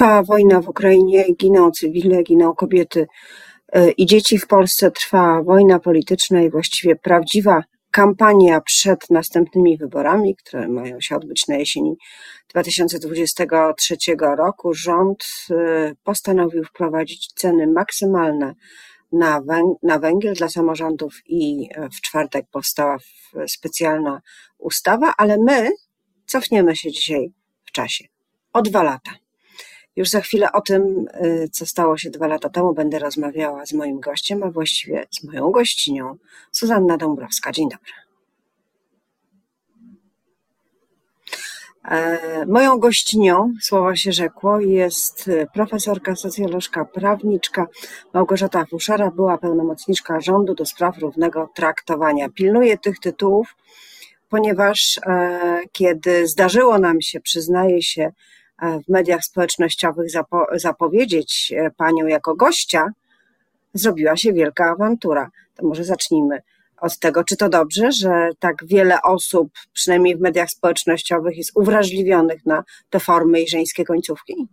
Trwa wojna w Ukrainie, giną cywile, giną kobiety e, i dzieci w Polsce, trwa wojna polityczna i właściwie prawdziwa kampania przed następnymi wyborami, które mają się odbyć na jesieni 2023 roku. Rząd e, postanowił wprowadzić ceny maksymalne na, na węgiel dla samorządów i e, w czwartek powstała specjalna ustawa, ale my cofniemy się dzisiaj w czasie o dwa lata. Już za chwilę o tym, y, co stało się dwa lata temu, będę rozmawiała z moim gościem, a właściwie z moją gościnią, Suzanna Dąbrowska. Dzień dobry. E, moją gościnią, słowa się rzekło, jest profesorka, socjolożka, prawniczka Małgorzata Fuszara, była pełnomocniczka rządu do spraw równego traktowania. Pilnuję tych tytułów, ponieważ e, kiedy zdarzyło nam się, przyznaję się, w mediach społecznościowych zapo zapowiedzieć e, panią jako gościa, zrobiła się wielka awantura. To może zacznijmy od tego, czy to dobrze, że tak wiele osób, przynajmniej w mediach społecznościowych, jest uwrażliwionych na te formy i żeńskie końcówki?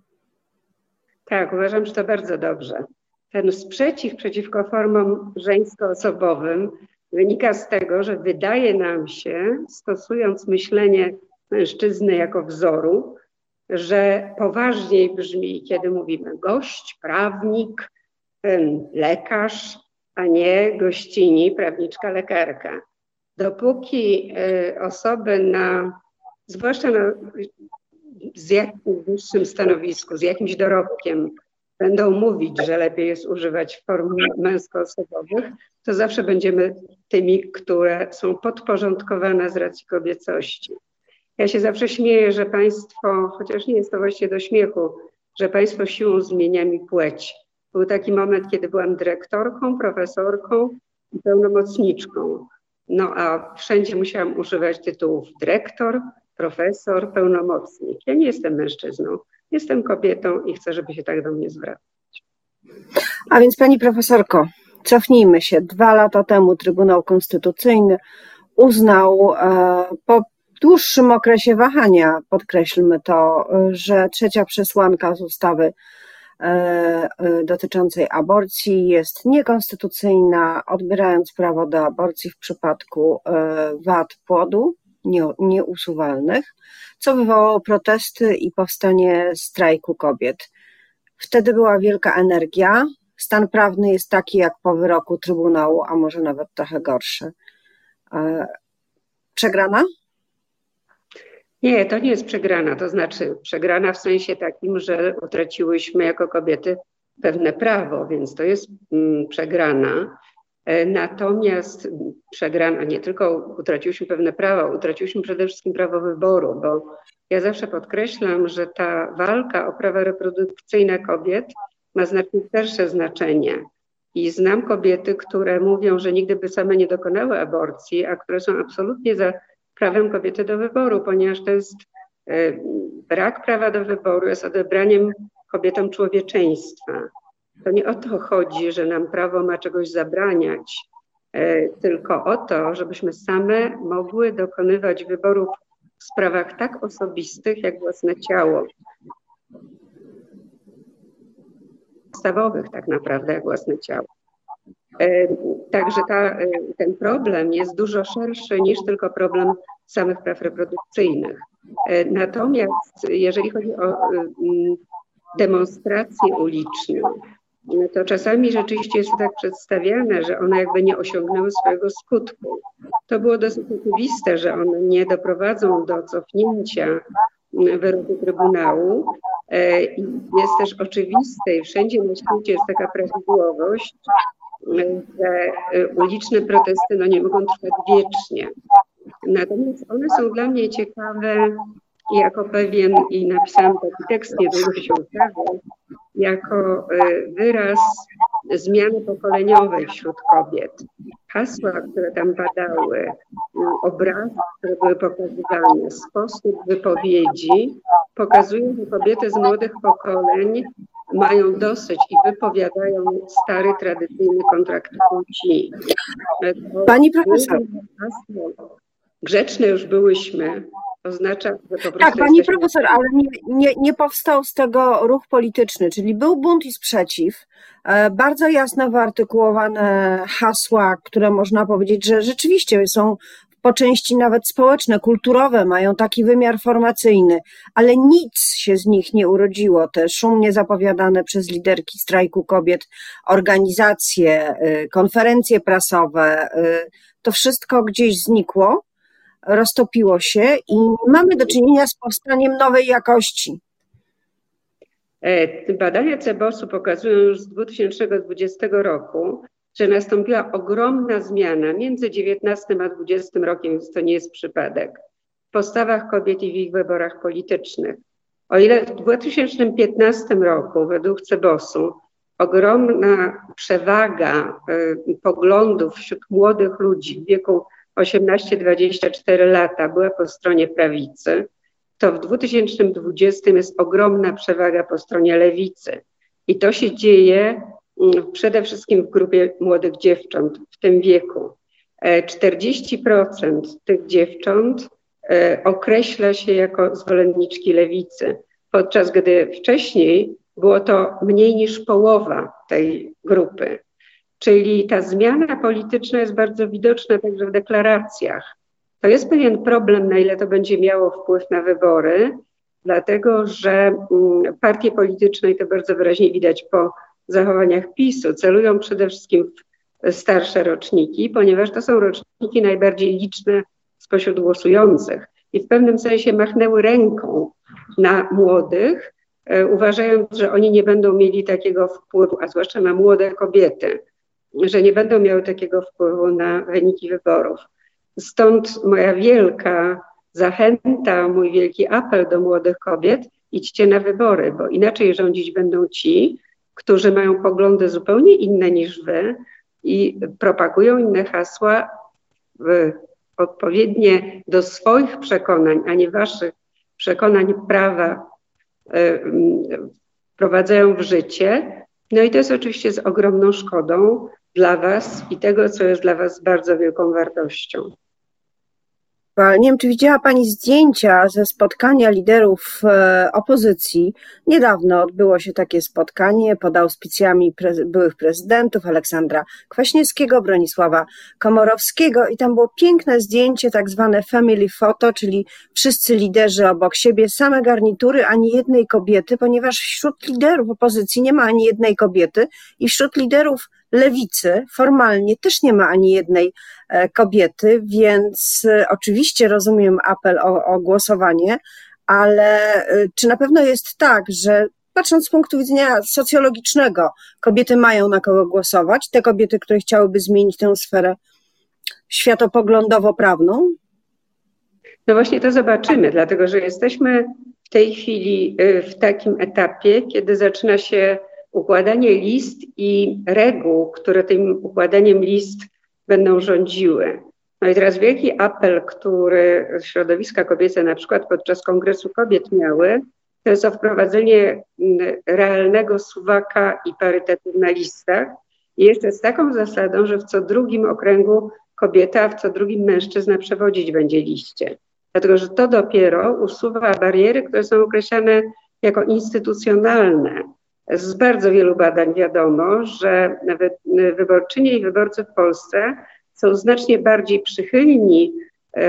Tak, uważam, że to bardzo dobrze. Ten sprzeciw przeciwko formom żeńskoosobowym wynika z tego, że wydaje nam się, stosując myślenie mężczyzny jako wzoru, że poważniej brzmi, kiedy mówimy gość, prawnik, lekarz, a nie gościni, prawniczka, lekarka. Dopóki e, osoby na, zwłaszcza na, z jakimś wyższym stanowisku, z jakimś dorobkiem, będą mówić, że lepiej jest używać form męskoosobowych, to zawsze będziemy tymi, które są podporządkowane z racji kobiecości. Ja się zawsze śmieję, że państwo, chociaż nie jest to właściwie do śmiechu, że państwo siłą zmienia mi płeć. Był taki moment, kiedy byłam dyrektorką, profesorką i pełnomocniczką. No a wszędzie musiałam używać tytułów dyrektor, profesor, pełnomocnik. Ja nie jestem mężczyzną, jestem kobietą i chcę, żeby się tak do mnie zwracać. A więc pani profesorko, cofnijmy się. Dwa lata temu Trybunał Konstytucyjny uznał e, po dłuższym okresie wahania, podkreślmy to, że trzecia przesłanka z ustawy e, e, dotyczącej aborcji jest niekonstytucyjna, odbierając prawo do aborcji w przypadku e, wad płodu nieusuwalnych, co wywołało protesty i powstanie strajku kobiet. Wtedy była wielka energia. Stan prawny jest taki jak po wyroku Trybunału, a może nawet trochę gorszy. Przegrana? Nie, to nie jest przegrana. To znaczy przegrana w sensie takim, że utraciłyśmy jako kobiety pewne prawo, więc to jest mm, przegrana. E, natomiast przegrana, nie tylko utraciłyśmy pewne prawa, utraciłyśmy przede wszystkim prawo wyboru, bo ja zawsze podkreślam, że ta walka o prawa reprodukcyjne kobiet ma znacznie szersze znaczenie. I znam kobiety, które mówią, że nigdy by same nie dokonały aborcji, a które są absolutnie za prawem kobiety do wyboru, ponieważ to jest e, brak prawa do wyboru, jest odebraniem kobietom człowieczeństwa. To nie o to chodzi, że nam prawo ma czegoś zabraniać, e, tylko o to, żebyśmy same mogły dokonywać wyborów w sprawach tak osobistych jak własne ciało. Podstawowych tak naprawdę jak własne ciało. E, także ta, e, ten problem jest dużo szerszy niż tylko problem samych praw reprodukcyjnych. E, natomiast jeżeli chodzi o demonstracje uliczne, to czasami rzeczywiście jest to tak przedstawiane, że one jakby nie osiągnęły swojego skutku. To było dosyć oczywiste, że one nie doprowadzą do cofnięcia wyroku Trybunału. I jest też oczywiste i wszędzie na świecie jest taka prawidłowość, że y, uliczne protesty no, nie mogą trwać wiecznie. Natomiast one są dla mnie ciekawe jako pewien, i napisałam taki tekst, niedługo się ukaże, jako y, wyraz zmiany pokoleniowej wśród kobiet. Hasła, które tam padały, y, obrazy, które były pokazywane, sposób wypowiedzi pokazują, że kobiety z młodych pokoleń mają dosyć i wypowiadają stary, tradycyjny kontrakt płci. Pani profesor. Grzeczne już byłyśmy, oznacza, że po prostu. Tak, pani profesor, ale nie, nie, nie powstał z tego ruch polityczny, czyli był bunt i sprzeciw. E, bardzo jasno wyartykułowane hasła, które można powiedzieć, że rzeczywiście są po części nawet społeczne, kulturowe, mają taki wymiar formacyjny, ale nic się z nich nie urodziło. Te szumnie zapowiadane przez liderki strajku kobiet organizacje, y, konferencje prasowe, y, to wszystko gdzieś znikło, roztopiło się i mamy do czynienia z powstaniem nowej jakości. E, badania Cebosu pokazują już z 2020 roku, że nastąpiła ogromna zmiana między 19 a 20 rokiem, więc to nie jest przypadek, w postawach kobiet i w ich wyborach politycznych. O ile w 2015 roku według Cebosu ogromna przewaga y, poglądów wśród młodych ludzi w wieku 18-24 lata była po stronie prawicy, to w 2020 jest ogromna przewaga po stronie lewicy. I to się dzieje przede wszystkim w grupie młodych dziewcząt w tym wieku. 40% e, tych dziewcząt e, określa się jako zwolenniczki lewicy, podczas gdy wcześniej było to mniej niż połowa tej grupy. Czyli ta zmiana polityczna jest bardzo widoczna także w deklaracjach. To jest pewien problem, na ile to będzie miało wpływ na wybory, dlatego że mm, partie polityczne, i to bardzo wyraźnie widać po zachowaniach PiSu, celują przede wszystkim w starsze roczniki, ponieważ to są roczniki najbardziej liczne spośród głosujących. I w pewnym sensie machnęły ręką na młodych, e, uważając, że oni nie będą mieli takiego wpływu, a zwłaszcza na młode kobiety, że nie będą miały takiego wpływu na wyniki wyborów. Stąd moja wielka zachęta, mój wielki apel do młodych kobiet: idźcie na wybory, bo inaczej rządzić będą ci, którzy mają poglądy zupełnie inne niż wy i propagują inne hasła odpowiednie do swoich przekonań, a nie waszych przekonań prawa e, wprowadzają w życie. No i to jest oczywiście z ogromną szkodą dla Was i tego, co jest dla Was bardzo wielką wartością. Nie wiem, czy widziała Pani zdjęcia ze spotkania liderów e, opozycji. Niedawno odbyło się takie spotkanie pod auspicjami byłych prezydentów Aleksandra Kwaśniewskiego, Bronisława Komorowskiego i tam było piękne zdjęcie, tak zwane family photo, czyli wszyscy liderzy obok siebie, same garnitury, ani jednej kobiety, ponieważ wśród liderów opozycji nie ma ani jednej kobiety i wśród liderów lewicy formalnie też nie ma ani jednej e, kobiety, więc e, oczywiście rozumiem apel o, o głosowanie, ale e, czy na pewno jest tak, że patrząc z punktu widzenia socjologicznego, kobiety mają na kogo głosować, te kobiety, które chciałyby zmienić tę sferę światopoglądowo-prawną? No właśnie to zobaczymy, dlatego że jesteśmy w tej chwili w takim etapie, kiedy zaczyna się układanie list i reguł, które tym układaniem list będą rządziły. No i teraz wielki apel, który środowiska kobiece na przykład podczas Kongresu Kobiet miały, to jest o wprowadzenie mm, realnego suwaka i parytetów na listach. I jeszcze z taką zasadą, że w co drugim okręgu kobieta, a w co drugim mężczyzna przewodzić będzie liście. Dlatego, że to dopiero usuwa bariery, które są określane jako instytucjonalne. Z bardzo wielu badań wiadomo, że wyborczynie i wyborcy w Polsce są znacznie bardziej przychylni e,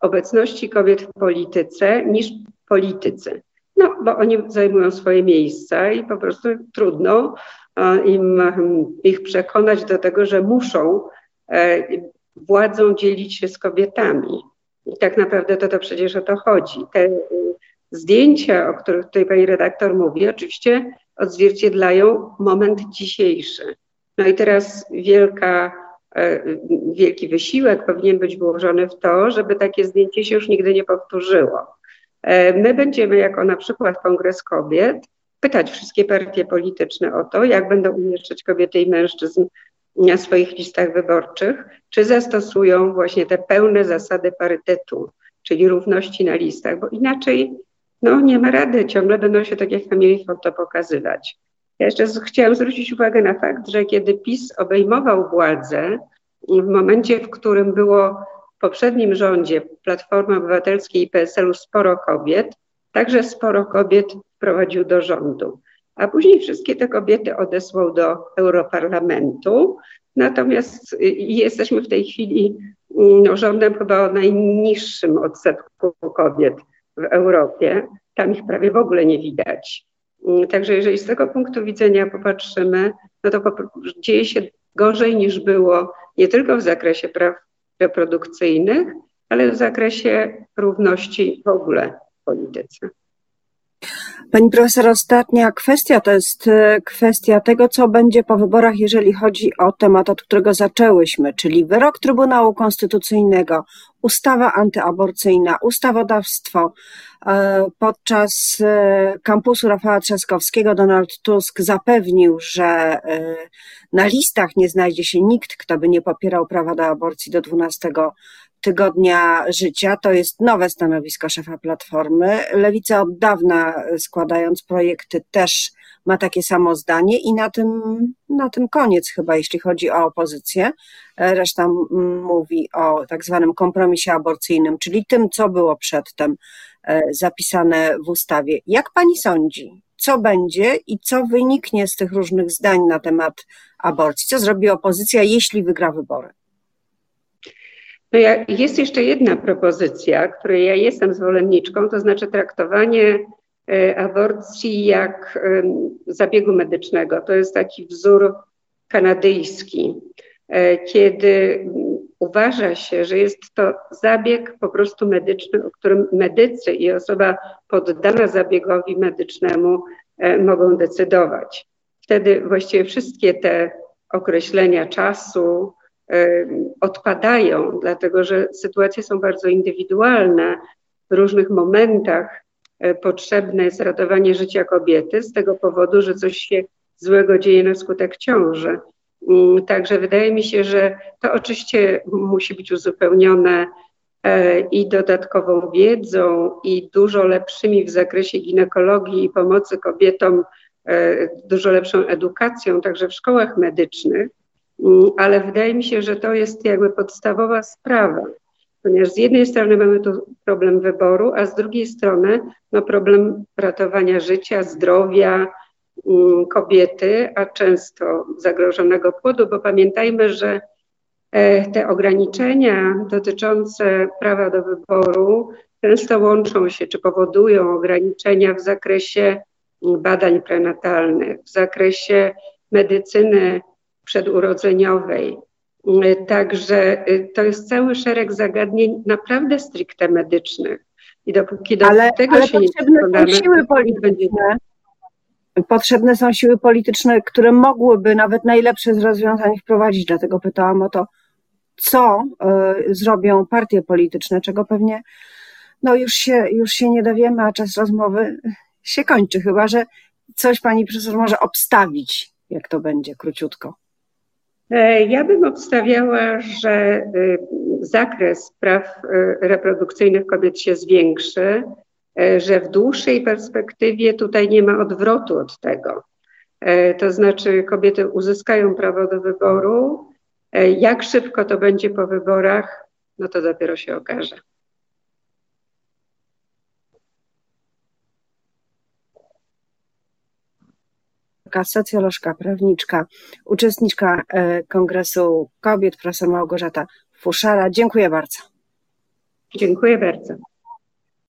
obecności kobiet w polityce niż politycy. No, bo oni zajmują swoje miejsca i po prostu trudno im, ich przekonać do tego, że muszą e, władzą dzielić się z kobietami. I tak naprawdę to, to przecież o to chodzi. Te e, zdjęcia, o których tutaj pani redaktor mówi, oczywiście odzwierciedlają moment dzisiejszy. No i teraz wielka, e, wielki wysiłek powinien być włożony w to, żeby takie zdjęcie się już nigdy nie powtórzyło. E, my będziemy, jako na przykład Kongres Kobiet, pytać wszystkie partie polityczne o to, jak będą umieszczać kobiety i mężczyzn na swoich listach wyborczych, czy zastosują właśnie te pełne zasady parytetu, czyli równości na listach, bo inaczej no nie ma rady, ciągle będą się takie family photo pokazywać. Ja jeszcze chciałam zwrócić uwagę na fakt, że kiedy PiS obejmował władzę, w momencie, w którym było poprzednim rządzie Platformy Obywatelskiej i PSL-u sporo kobiet, także sporo kobiet wprowadził do rządu. A później wszystkie te kobiety odesłał do Europarlamentu. Natomiast jesteśmy w tej chwili no, rządem chyba o najniższym odsetku kobiet w Europie. Tam ich prawie w ogóle nie widać. Także jeżeli z tego punktu widzenia popatrzymy, no to dzieje się gorzej niż było nie tylko w zakresie praw reprodukcyjnych, ale w zakresie równości w ogóle w polityce. Pani profesor, ostatnia kwestia to jest e, kwestia tego, co będzie po wyborach, jeżeli chodzi o temat, od którego zaczęłyśmy, czyli wyrok Trybunału Konstytucyjnego, ustawa antyaborcyjna, ustawodawstwo. E, podczas e, kampusu Rafała Trzaskowskiego Donald Tusk zapewnił, że na listach nie znajdzie się nikt, kto by nie popierał prawa do aborcji do 12 tygodnia życia. To jest nowe stanowisko szefa Platformy. Lewica od dawna składając projekty też ma takie samo zdanie i na tym, na tym koniec chyba, jeśli chodzi o opozycję. Reszta mówi o tak zwanym kompromisie aborcyjnym, czyli tym, co było przedtem e, zapisane w ustawie. Jak pani sądzi, co będzie i co wyniknie z tych różnych zdań na temat aborcji? Co zrobi opozycja, jeśli wygra wybory? No ja, jest jeszcze jedna propozycja, której ja jestem zwolenniczką, to znaczy traktowanie e, aborcji jak zabiegu medycznego. To jest taki wzór kanadyjski, e, kiedy uważa się, że jest to zabieg po prostu medyczny, o którym medycy i osoba poddana zabiegowi medycznemu e, mogą decydować. Wtedy właściwie wszystkie te określenia czasu, odpadają, dlatego że sytuacje są bardzo indywidualne. W różnych momentach e, potrzebne jest ratowanie życia kobiety z tego powodu, że coś się złego dzieje na skutek ciąży. Mm, także wydaje mi się, że to oczywiście musi być uzupełnione e, i dodatkową wiedzą, i dużo lepszymi w zakresie ginekologii i pomocy kobietom, e, dużo lepszą edukacją, także w szkołach medycznych. Mm, ale wydaje mi się, że to jest jakby podstawowa sprawa, ponieważ z jednej strony mamy tu problem wyboru, a z drugiej strony no problem ratowania życia, zdrowia mm, kobiety, a często zagrożonego płodu, bo pamiętajmy, że e, te ograniczenia dotyczące prawa do wyboru często łączą się czy powodują ograniczenia w zakresie badań prenatalnych, w zakresie medycyny przedurodzeniowej. Także y, to jest cały szereg zagadnień naprawdę stricte medycznych. I dopóki do ale, tego ale się potrzebne nie są siły polityczne. Potrzebne są siły polityczne, które mogłyby nawet najlepsze z rozwiązań wprowadzić. Dlatego pytałam o to, co y, zrobią partie polityczne, czego pewnie no już się, już się nie dowiemy, a czas rozmowy się kończy, chyba że coś pani profesor może obstawić, jak to będzie króciutko. E, ja bym obstawiała, że y, zakres praw y, reprodukcyjnych kobiet się zwiększy, e, że w dłuższej perspektywie tutaj nie ma odwrotu od tego. E, to znaczy, kobiety uzyskają prawo do wyboru. Jak szybko to będzie po wyborach, no to dopiero się okaże. Socjolożka, prawniczka, uczestniczka e, Kongresu Kobiet, profesor Małgorzata Fuszara. Dziękuję bardzo. Dziękuję bardzo.